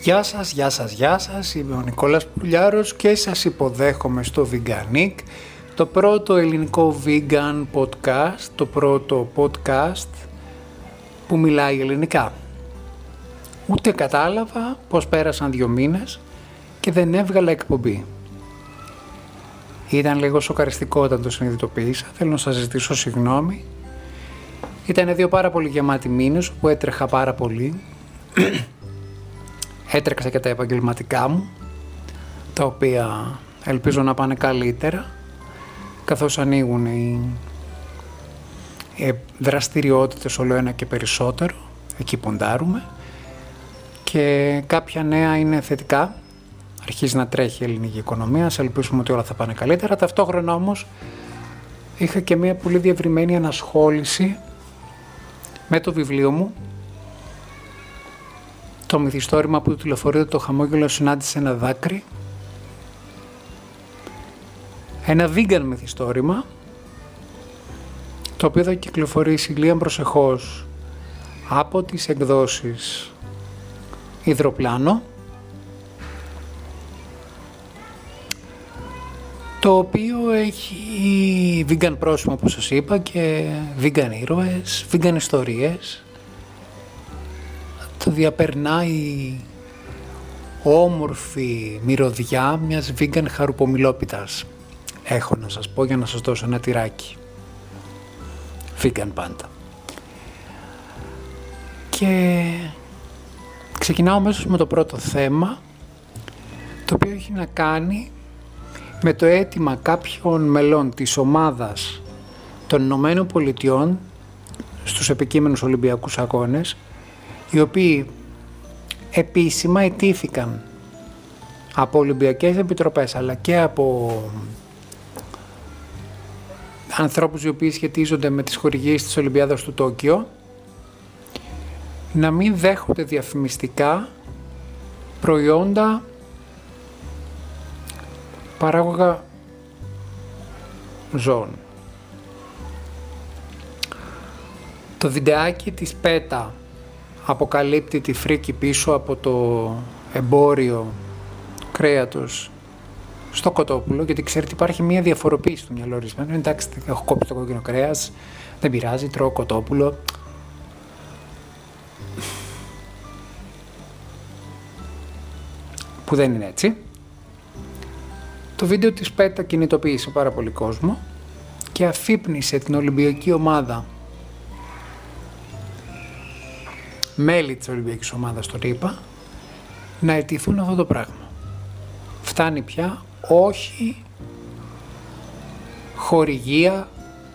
Γεια σας, γεια σας, γεια σας, είμαι ο Νικόλας Πουλιάρος και σας υποδέχομαι στο Veganic, το πρώτο ελληνικό vegan podcast, το πρώτο podcast που μιλάει ελληνικά. Ούτε κατάλαβα πως πέρασαν δύο μήνες και δεν έβγαλα εκπομπή. Ήταν λίγο σοκαριστικό όταν το συνειδητοποίησα, θέλω να σας ζητήσω συγγνώμη. Ήταν δύο πάρα πολύ γεμάτοι μήνες που έτρεχα πάρα πολύ έτρεξα και τα επαγγελματικά μου, τα οποία ελπίζω να πάνε καλύτερα, καθώς ανοίγουν οι δραστηριότητες όλο ένα και περισσότερο, εκεί ποντάρουμε, και κάποια νέα είναι θετικά, αρχίζει να τρέχει η ελληνική οικονομία, σε ελπίζουμε ότι όλα θα πάνε καλύτερα, ταυτόχρονα όμως είχα και μια πολύ διευρυμένη ανασχόληση με το βιβλίο μου, το μυθιστόρημα που του το χαμόγελο συνάντησε ένα δάκρυ. Ένα vegan μυθιστόρημα, το οποίο θα κυκλοφορήσει λίγα προσεχώς από τις εκδόσεις Ιδροπλάνο, το οποίο έχει vegan πρόσωπο όπως σας είπα και vegan ήρωες, vegan ιστορίες, το διαπερνάει όμορφη μυρωδιά μιας vegan χαρουπομιλόπιτας. Έχω να σας πω για να σας δώσω ένα τυράκι. Vegan πάντα. Και ξεκινάω μέσα με το πρώτο θέμα, το οποίο έχει να κάνει με το αίτημα κάποιων μελών της ομάδας των Ηνωμένων Πολιτειών στους επικείμενους Ολυμπιακούς Αγώνες οι οποίοι επίσημα ετήθηκαν από Ολυμπιακές Επιτροπές αλλά και από ανθρώπους οι οποίοι σχετίζονται με τις χορηγίες της Ολυμπιάδας του Τόκιο να μην δέχονται διαφημιστικά προϊόντα παράγωγα ζώων. Το βιντεάκι της ΠΕΤΑ αποκαλύπτει τη φρίκη πίσω από το εμπόριο κρέατος στο κοτόπουλο, γιατί ξέρετε υπάρχει μια διαφοροποίηση του μυαλό ορισμένου. Εντάξει, έχω κόψει το κόκκινο κρέας, δεν πειράζει, τρώω κοτόπουλο. Που δεν είναι έτσι. Το βίντεο της ΠΕΤΑ κινητοποίησε πάρα πολύ κόσμο και αφύπνισε την Ολυμπιακή ομάδα μέλη της Ολυμπιακής Ομάδας το είπα, να αιτηθούν αυτό το πράγμα. Φτάνει πια όχι χορηγία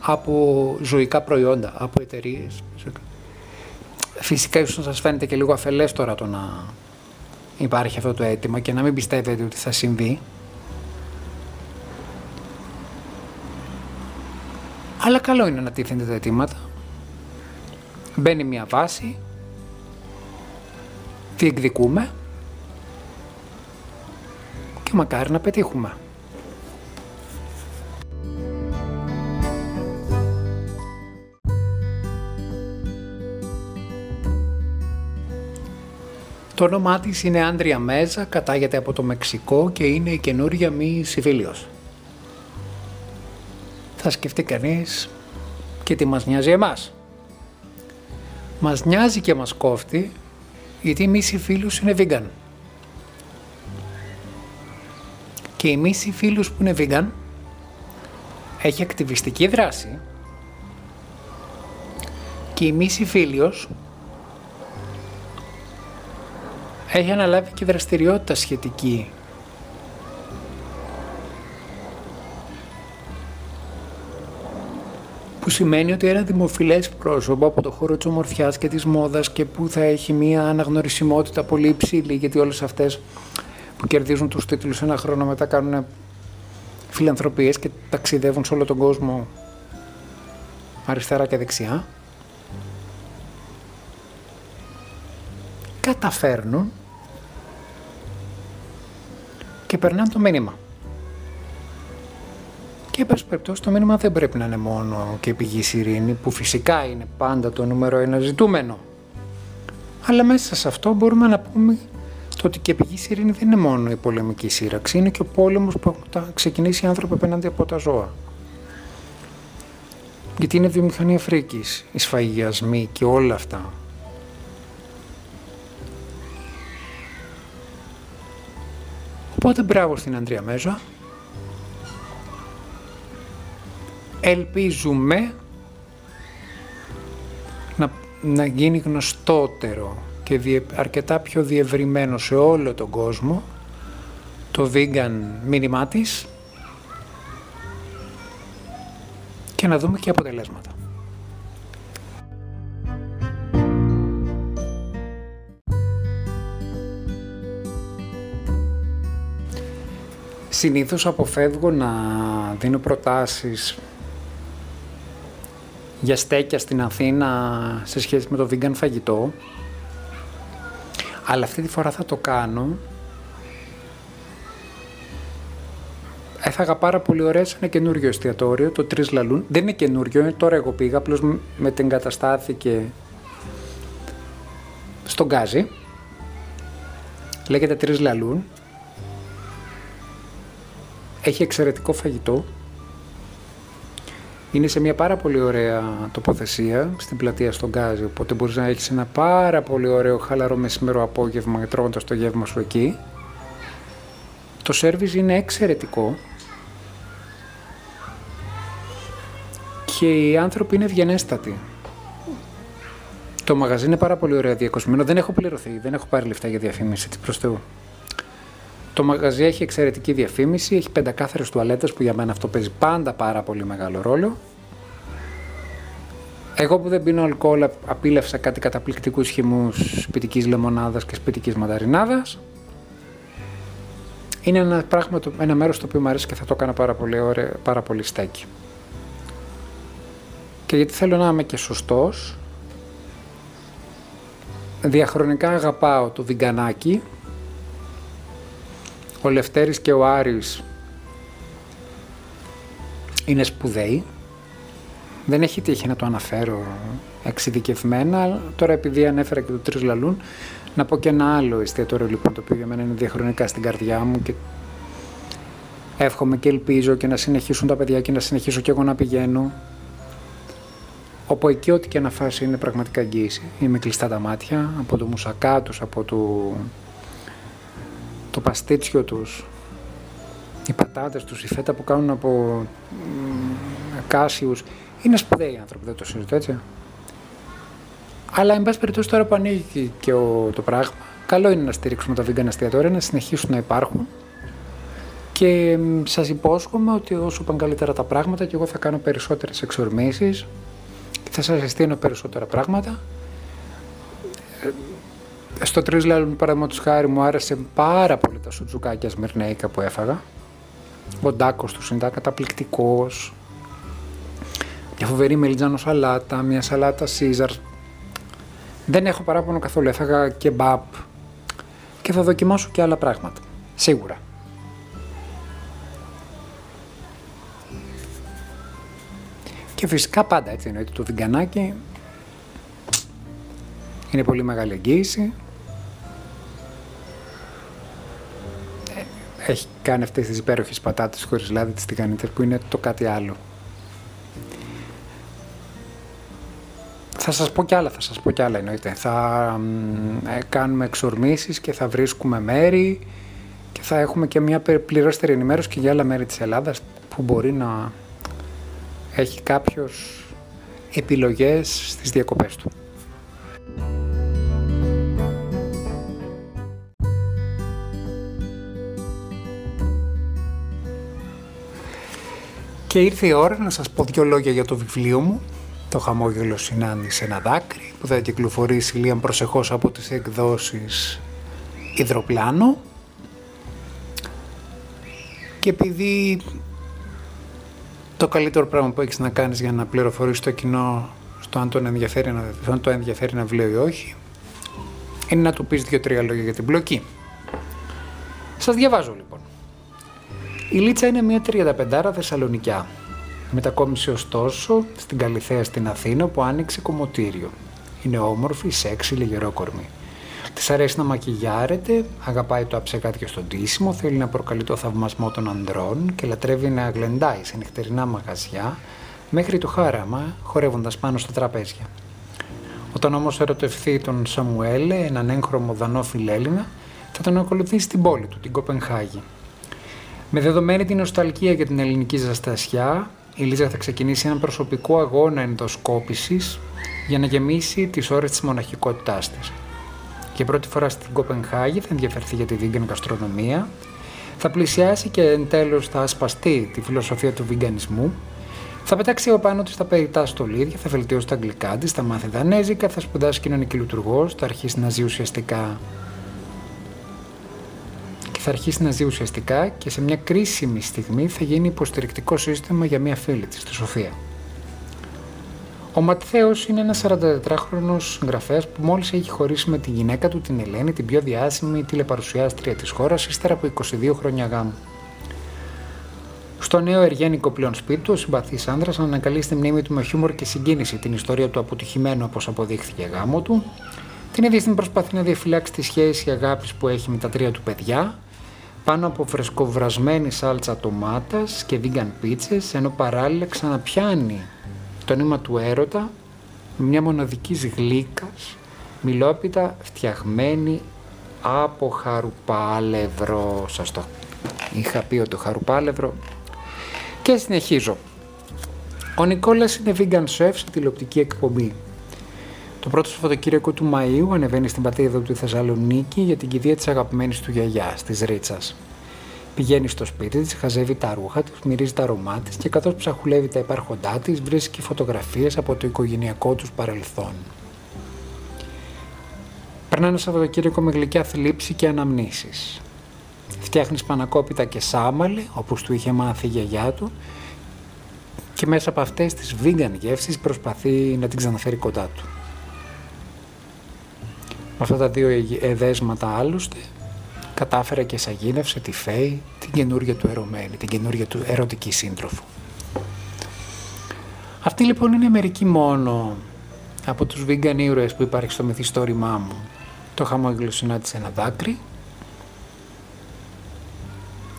από ζωικά προϊόντα, από εταιρείες. Φυσικά ίσως να σας φαίνεται και λίγο αφελές τώρα το να υπάρχει αυτό το αίτημα και να μην πιστεύετε ότι θα συμβεί. Αλλά καλό είναι να τίθενται τα αιτήματα. Μπαίνει μια βάση, διεκδικούμε και μακάρι να πετύχουμε. Το όνομά της είναι Άντρια Μέζα, κατάγεται από το Μεξικό και είναι η καινούρια μη Σιβήλιος. Θα σκεφτεί κανείς και τι μας νοιάζει εμάς. Μας νοιάζει και μας κόφτει γιατί η μίση φίλους είναι vegan. Και η μίση φίλους που είναι vegan έχει ακτιβιστική δράση και η μίση φίλιος έχει αναλάβει και δραστηριότητα σχετική που σημαίνει ότι ένα δημοφιλές πρόσωπο από το χώρο της ομορφιάς και της μόδας και που θα έχει μια αναγνωρισιμότητα πολύ υψηλή γιατί όλες αυτές που κερδίζουν τους τίτλους ένα χρόνο μετά κάνουν φιλανθρωπίες και ταξιδεύουν σε όλο τον κόσμο αριστερά και δεξιά καταφέρνουν και περνάνε το μήνυμα. Και εν περιπτώσει το μήνυμα δεν πρέπει να είναι μόνο και πηγή ειρήνη που φυσικά είναι πάντα το νούμερο ένα ζητούμενο. Αλλά μέσα σε αυτό μπορούμε να πούμε το ότι και πηγή ειρήνη δεν είναι μόνο η πολεμική σύραξη, είναι και ο πόλεμος που έχουν ξεκινήσει οι άνθρωποι απέναντι από τα ζώα. Γιατί είναι βιομηχανία φρίκης, οι σφαγιασμοί και όλα αυτά. Οπότε μπράβο στην Αντρία Μέζα. Ελπίζουμε να, να γίνει γνωστότερο και αρκετά πιο διευρυμένο σε όλο τον κόσμο το vegan μήνυμά της και να δούμε και αποτελέσματα. Συνήθως αποφεύγω να δίνω προτάσεις για στέκια στην Αθήνα σε σχέση με το vegan φαγητό αλλά αυτή τη φορά θα το κάνω. Έφαγα πάρα πολύ ωραία σε ένα καινούριο εστιατόριο, το Τρεις Λαλούν. Δεν είναι καινούριο, τώρα εγώ πήγα, απλώς με την καταστάθηκε στον Γκάζι. Λέγεται Τρεις Λαλούν. Έχει εξαιρετικό φαγητό. Είναι σε μια πάρα πολύ ωραία τοποθεσία στην πλατεία στον Γκάζι, οπότε μπορείς να έχεις ένα πάρα πολύ ωραίο χαλαρό μεσημέρο απόγευμα τρώγοντας το γεύμα σου εκεί. Το σέρβις είναι εξαιρετικό και οι άνθρωποι είναι ευγενέστατοι. Το μαγαζί είναι πάρα πολύ ωραία διακοσμένο. Δεν έχω πληρωθεί, δεν έχω πάρει λεφτά για διαφήμιση, της προς Θεού. Το μαγαζί έχει εξαιρετική διαφήμιση, έχει πεντακάθαρες τουαλέτες που για μένα αυτό παίζει πάντα πάρα πολύ μεγάλο ρόλο. Εγώ που δεν πίνω αλκοόλ απίλευσα κάτι καταπληκτικού χυμού σπιτικής λεμονάδας και σπιτικής μανταρινάδας. Είναι ένα, πράγμα, ένα μέρος το οποίο μου αρέσει και θα το έκανα πάρα πολύ, ωραία, πάρα πολύ στέκι. Και γιατί θέλω να είμαι και σωστός, διαχρονικά αγαπάω το βιγκανάκι, ο Λευτέρης και ο Άρης είναι σπουδαίοι. Δεν έχει τύχει να το αναφέρω εξειδικευμένα, τώρα επειδή ανέφερα και το τρεις λαλούν, να πω και ένα άλλο εστιατόριο λοιπόν το οποίο για μένα είναι διαχρονικά στην καρδιά μου και εύχομαι και ελπίζω και να συνεχίσουν τα παιδιά και να συνεχίσω και εγώ να πηγαίνω όπου εκεί ό,τι και να φάσει είναι πραγματικά εγγύηση. Είμαι κλειστά τα μάτια από το μουσακά τους, από το το παστίτσιο τους, οι πατάτες τους, η φέτα που κάνουν από κάσιους. Είναι σπουδαίοι οι άνθρωποι, δεν το συζητώ έτσι. Αλλά, εν πάση περιπτώσει, τώρα που ανοίγει και ο, το πράγμα, καλό είναι να στηρίξουμε τα vegan εστιατόρια, να συνεχίσουν να υπάρχουν. Και σας υπόσχομαι ότι όσο πάνε καλύτερα τα πράγματα και εγώ θα κάνω περισσότερες εξορμήσεις και θα σας συστήνω περισσότερα πράγματα στο Τρίσλαλον, παραδείγματος χάρη, μου άρεσε πάρα πολύ τα σουτζουκάκια σμυρνέικα που έφαγα. Ο ντάκο του ήταν καταπληκτικός. Μια φοβερή μελιτζάνο σαλάτα, μια σαλάτα Caesar. Δεν έχω παράπονο καθόλου. Έφαγα και μπαπ και θα δοκιμάσω και άλλα πράγματα. Σίγουρα. Και φυσικά πάντα έτσι εννοείται το βιγκανάκι είναι πολύ μεγάλη εγγύηση. έχει κάνει αυτές τις υπέροχες πατάτες χωρίς λάδι της τηγανίτερ που είναι το κάτι άλλο. Θα σας πω κι άλλα, θα σας πω κι άλλα εννοείται. Θα ε, κάνουμε εξορμήσεις και θα βρίσκουμε μέρη και θα έχουμε και μια πληρώστερη ενημέρωση και για άλλα μέρη της Ελλάδας που μπορεί να έχει κάποιος επιλογές στις διακοπές του. Και ήρθε η ώρα να σας πω δύο λόγια για το βιβλίο μου, το χαμόγελο συνάντησε ένα δάκρυ, που θα κυκλοφορήσει λίγαν προσεχώς από τις εκδόσεις Ιδροπλάνο. Και επειδή το καλύτερο πράγμα που έχεις να κάνεις για να πληροφορήσεις το κοινό στο αν, τον ενδιαφέρει, αν το ενδιαφέρει να βιβλίο ή όχι, είναι να του πεις δύο-τρία λόγια για την μπλοκή. Σας διαβάζω λοιπόν. Η Λίτσα είναι μια 35 Θεσσαλονικιά. Μετακόμισε ωστόσο στην Καλυθέα στην Αθήνα που άνοιξε κομμωτήριο. Είναι όμορφη, σεξι, λιγερόκορμη. Της αρέσει να μακιγιάρεται, αγαπάει το αψεκάτι και στον τίσιμο, θέλει να προκαλεί το θαυμασμό των ανδρών και λατρεύει να γλεντάει σε νυχτερινά μαγαζιά μέχρι το χάραμα, χορεύοντας πάνω στα τραπέζια. Όταν όμως ερωτευθεί τον Σαμουέλε, έναν έγχρωμο δανό φιλέλληνα, θα τον ακολουθήσει στην πόλη του, την Κοπενχάγη. Με δεδομένη την νοσταλγία για την ελληνική ζαστασιά, η Λίζα θα ξεκινήσει έναν προσωπικό αγώνα ενδοσκόπησης για να γεμίσει τις ώρες της μοναχικότητάς της. Και πρώτη φορά στην Κοπενχάγη θα ενδιαφερθεί για τη vegan γαστρονομία, θα πλησιάσει και εν τέλος θα ασπαστεί τη φιλοσοφία του βιγκανισμού, θα πετάξει από πάνω της τα περιτά στολίδια, θα βελτιώσει τα αγγλικά της, θα μάθει δανέζικα, θα σπουδάσει κοινωνική λειτουργό, θα αρχίσει να ζει ουσιαστικά και θα αρχίσει να ζει ουσιαστικά και σε μια κρίσιμη στιγμή θα γίνει υποστηρικτικό σύστημα για μια φίλη της, τη Σοφία. Ο Ματθαίος είναι ένας 44χρονο συγγραφέας που μόλις έχει χωρίσει με τη γυναίκα του την Ελένη, την πιο διάσημη τηλεπαρουσιάστρια της χώρας, ύστερα από 22 χρόνια γάμου. Στο νέο εργένικο πλέον σπίτι του, ο συμπαθής άντρα ανακαλεί στη μνήμη του με χιούμορ και συγκίνηση την ιστορία του αποτυχημένου όπως αποδείχθηκε γάμο του, την ίδια στιγμή προσπαθεί να διαφυλάξει τη σχέση αγάπης που έχει με τα τρία του παιδιά, πάνω από φρεσκοβρασμένη σάλτσα τομάτας και vegan πίτσες, ενώ παράλληλα ξαναπιάνει το νήμα του έρωτα με μια μοναδική γλύκας, μιλόπιτα φτιαγμένη από χαρουπάλευρο. Σας το είχα πει ότι το χαρουπάλευρο. Και συνεχίζω. Ο Νικόλας είναι vegan chef σε τηλεοπτική εκπομπή. Το πρώτο Σαββατοκύριακο του Μαΐου ανεβαίνει στην πατρίδα του Θεσσαλονίκη για την κηδεία της αγαπημένης του γιαγιάς, της Ρίτσας. Πηγαίνει στο σπίτι της, χαζεύει τα ρούχα της, μυρίζει τα αρωμά της και καθώς ψαχουλεύει τα υπάρχοντά της, βρίσκει φωτογραφίες από το οικογενειακό τους παρελθόν. Περνάνε ένα Σαββατοκύριακο με γλυκιά θλίψη και αναμνήσεις. Φτιάχνεις πανακόπιτα και σάμαλι, όπως του είχε μάθει η γιαγιά του, και μέσα από αυτές τις vegan γεύσεις προσπαθεί να την ξαναφέρει κοντά του. Με αυτά τα δύο εδέσματα άλλωστε κατάφερε και σαγίνευσε τη Φέη, την καινούργια του ερωμένη, την καινούργια του ερωτική σύντροφο. Αυτή λοιπόν είναι μερική μόνο από τους vegan ήρωες που υπάρχει στο μυθιστόρημά μου. Το χαμόγελο συνάντησε ένα δάκρυ,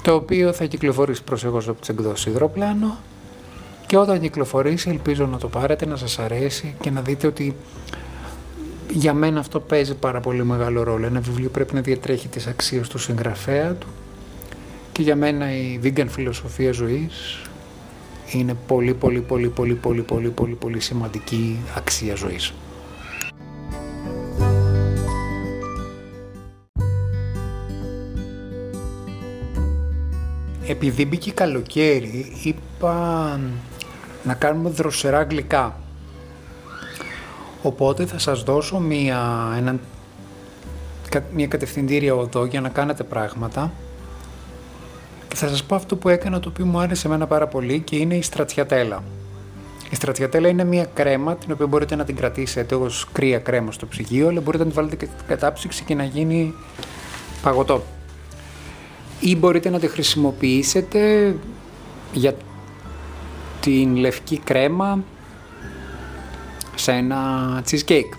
το οποίο θα κυκλοφορήσει προσεχώς από τις εκδόσεις υδροπλάνο και όταν κυκλοφορήσει ελπίζω να το πάρετε, να σας αρέσει και να δείτε ότι για μένα αυτό παίζει πάρα πολύ μεγάλο ρόλο. Ένα βιβλίο πρέπει να διατρέχει τις αξίες του συγγραφέα του και για μένα η vegan φιλοσοφία ζωής είναι πολύ πολύ πολύ πολύ πολύ πολύ πολύ πολύ σημαντική αξία ζωής. Επειδή μπήκε καλοκαίρι είπα να κάνουμε δροσερά γλυκά Οπότε θα σας δώσω μια, ένα, μια κατευθυντήρια οδό για να κάνετε πράγματα και θα σας πω αυτό που έκανα το οποίο μου άρεσε εμένα πάρα πολύ και είναι η στρατιατέλα. Η στρατιατέλα είναι μια κρέμα την οποία μπορείτε να την κρατήσετε ως κρύα κρέμα στο ψυγείο αλλά μπορείτε να την βάλετε και στην κατάψυξη και να γίνει παγωτό. Ή μπορείτε να τη χρησιμοποιήσετε για την λευκή κρέμα σε ένα cheesecake.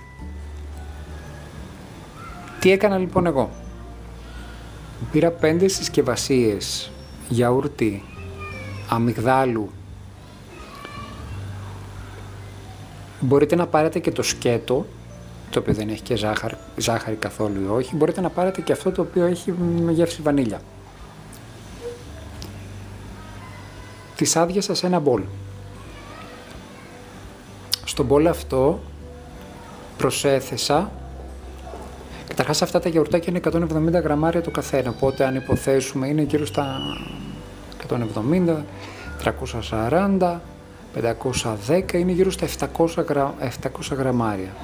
Τι έκανα λοιπόν εγώ; Πήρα πέντε συσκευασίες γιαούρτι, αμυγδάλου. Μπορείτε να πάρετε και το σκέτο, το οποίο δεν έχει και ζάχαρη, ζάχαρη καθόλου ή όχι. Μπορείτε να πάρετε και αυτό το οποίο έχει με γεύση βανίλια. Τις άδειασα σε ένα μπολ. Στον μπολ αυτό προσέθεσα Καταρχάς αυτά τα γιαουρτάκια είναι 170 γραμμάρια το καθένα, οπότε αν υποθέσουμε είναι γύρω στα 170, 340, 510, είναι γύρω στα 700, 700 γραμμάρια.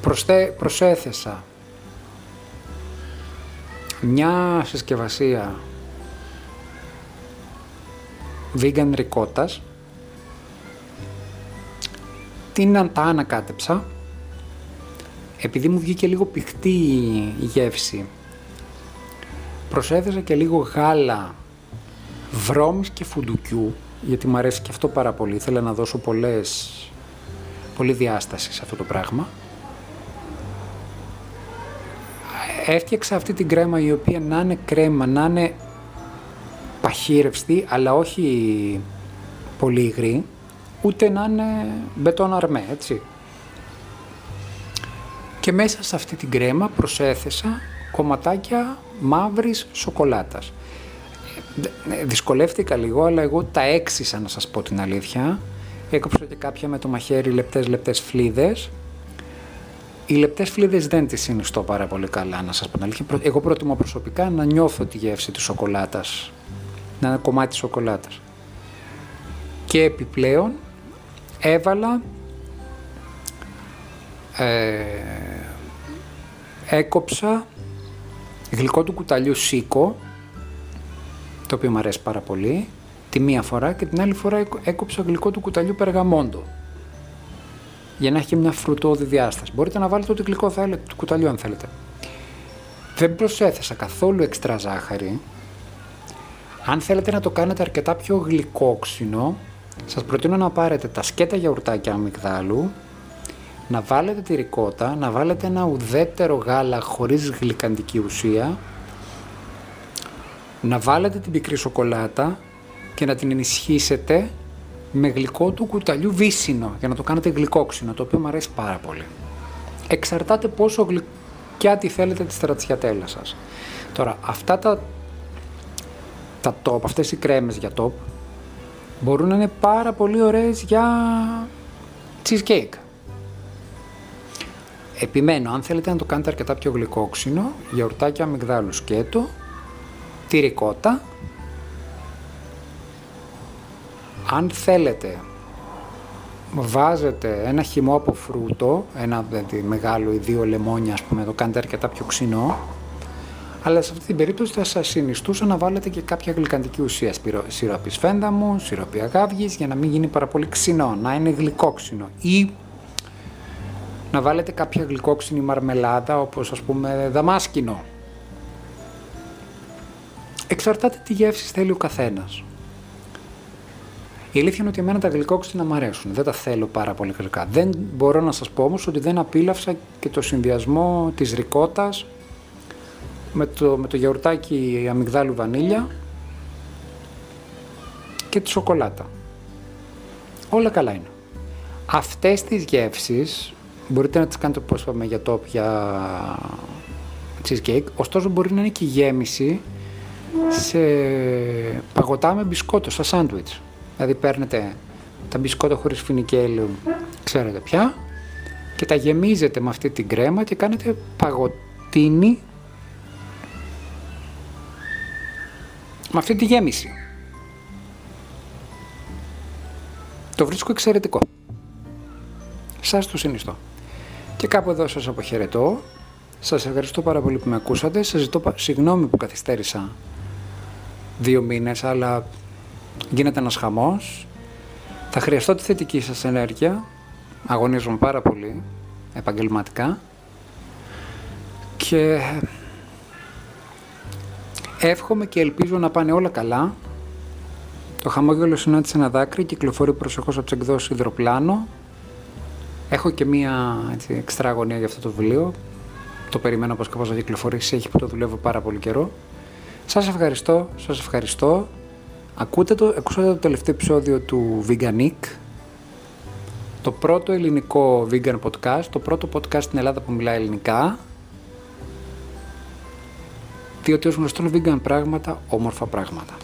Προσθέ, προσέθεσα μια συσκευασία vegan ρικότας, την τα ανακάτεψα επειδή μου βγήκε λίγο πηχτή η γεύση προσέθεσα και λίγο γάλα βρώμης και φουντουκιού γιατί μου αρέσει και αυτό πάρα πολύ. Ήθελα να δώσω πολλές, πολλή διάσταση σε αυτό το πράγμα. Έφτιαξα αυτή την κρέμα η οποία να είναι κρέμα, να είναι παχύρευστη, αλλά όχι πολύ υγρή, ούτε να είναι μπετόν αρμέ, έτσι. Και μέσα σε αυτή την κρέμα προσέθεσα κομματάκια μαύρης σοκολάτας. Ε, δυσκολεύτηκα λίγο, αλλά εγώ τα έξισα να σας πω την αλήθεια. Έκοψα και κάποια με το μαχαίρι λεπτές λεπτές φλίδες. Οι λεπτές φλίδες δεν τις συνιστώ πάρα πολύ καλά, να σας πω την αλήθεια. Εγώ προτιμώ προσωπικά να νιώθω τη γεύση της σοκολάτας, να είναι κομμάτι σοκολάτας. Και επιπλέον έβαλα ε, έκοψα γλυκό του κουταλιού σίκο, το οποίο μου αρέσει πάρα πολύ, τη μία φορά και την άλλη φορά έκοψα γλυκό του κουταλιού περγαμόντο για να έχει μια φρουτόδη διάσταση. Μπορείτε να βάλετε ό,τι γλυκό θέλετε, του κουταλιού αν θέλετε. Δεν προσέθεσα καθόλου εξτρά ζάχαρη. Αν θέλετε να το κάνετε αρκετά πιο γλυκόξινο, σας προτείνω να πάρετε τα σκέτα γιαουρτάκια αμυγδάλου, να βάλετε τη ρικότα, να βάλετε ένα ουδέτερο γάλα χωρίς γλυκαντική ουσία, να βάλετε την πικρή σοκολάτα και να την ενισχύσετε με γλυκό του κουταλιού βύσινο για να το κάνετε γλυκόξινο, το οποίο μου αρέσει πάρα πολύ. Εξαρτάται πόσο γλυκιά τη θέλετε τη στρατσιατέλα σας. Τώρα, αυτά τα, τα top, αυτές οι κρέμες για top, μπορούν να είναι πάρα πολύ ωραίες για cheesecake. Επιμένω, αν θέλετε να το κάνετε αρκετά πιο γλυκόξινο, γιαουρτάκια αμυγδάλους σκέτο, τυρικότα. Αν θέλετε, βάζετε ένα χυμό από φρούτο, ένα δηλαδή, μεγάλο ή δύο λεμόνια, ας πούμε, το κάνετε αρκετά πιο ξινό, αλλά σε αυτή την περίπτωση θα σας συνιστούσα να βάλετε και κάποια γλυκαντική ουσία, σιρόπι σφένταμου, σιρόπι αγάβγης, για να μην γίνει πάρα πολύ ξινό, να είναι γλυκόξινο ή να βάλετε κάποια γλυκόξινη μαρμελάδα όπως ας πούμε δαμάσκινο. Εξαρτάται τι γεύση θέλει ο καθένας. Η αλήθεια είναι ότι εμένα τα γλυκόξινα μου αρέσουν. Δεν τα θέλω πάρα πολύ γλυκά. Δεν μπορώ να σας πω όμως ότι δεν απίλαυσα και το συνδυασμό της ρικότας με το, με το γιαουρτάκι αμυγδάλου βανίλια και τη σοκολάτα. Όλα καλά είναι. Αυτές τις γεύσεις μπορείτε να τις κάνετε όπως είπαμε για top, για cheesecake, ωστόσο μπορεί να είναι και γέμιση σε παγωτά με μπισκότο, στα σάντουιτς. Δηλαδή παίρνετε τα μπισκότα χωρίς φινικέλαιο, ξέρετε πια, και τα γεμίζετε με αυτή την κρέμα και κάνετε παγωτίνη με αυτή τη γέμιση. Το βρίσκω εξαιρετικό. Σας το συνιστώ. Και κάπου εδώ σας αποχαιρετώ. Σας ευχαριστώ πάρα πολύ που με ακούσατε. Σας ζητώ συγγνώμη που καθυστέρησα δύο μήνες, αλλά γίνεται ένας χαμός. Θα χρειαστώ τη θετική σας ενέργεια. Αγωνίζομαι πάρα πολύ επαγγελματικά. Και εύχομαι και ελπίζω να πάνε όλα καλά. Το χαμόγελο συνάντησε ένα δάκρυ, κυκλοφορεί προσεχώς από τις εκδόσεις υδροπλάνο. Έχω και μία έτσι, εξτρά αγωνία για αυτό το βιβλίο. Το περιμένω πως και πώς θα κυκλοφορήσει, έχει που το δουλεύω πάρα πολύ καιρό. Σας ευχαριστώ, σας ευχαριστώ. Ακούτε το, ακούσατε το τελευταίο επεισόδιο του Veganic, το πρώτο ελληνικό vegan podcast, το πρώτο podcast στην Ελλάδα που μιλάει ελληνικά, διότι ως γνωστόν vegan πράγματα, όμορφα πράγματα.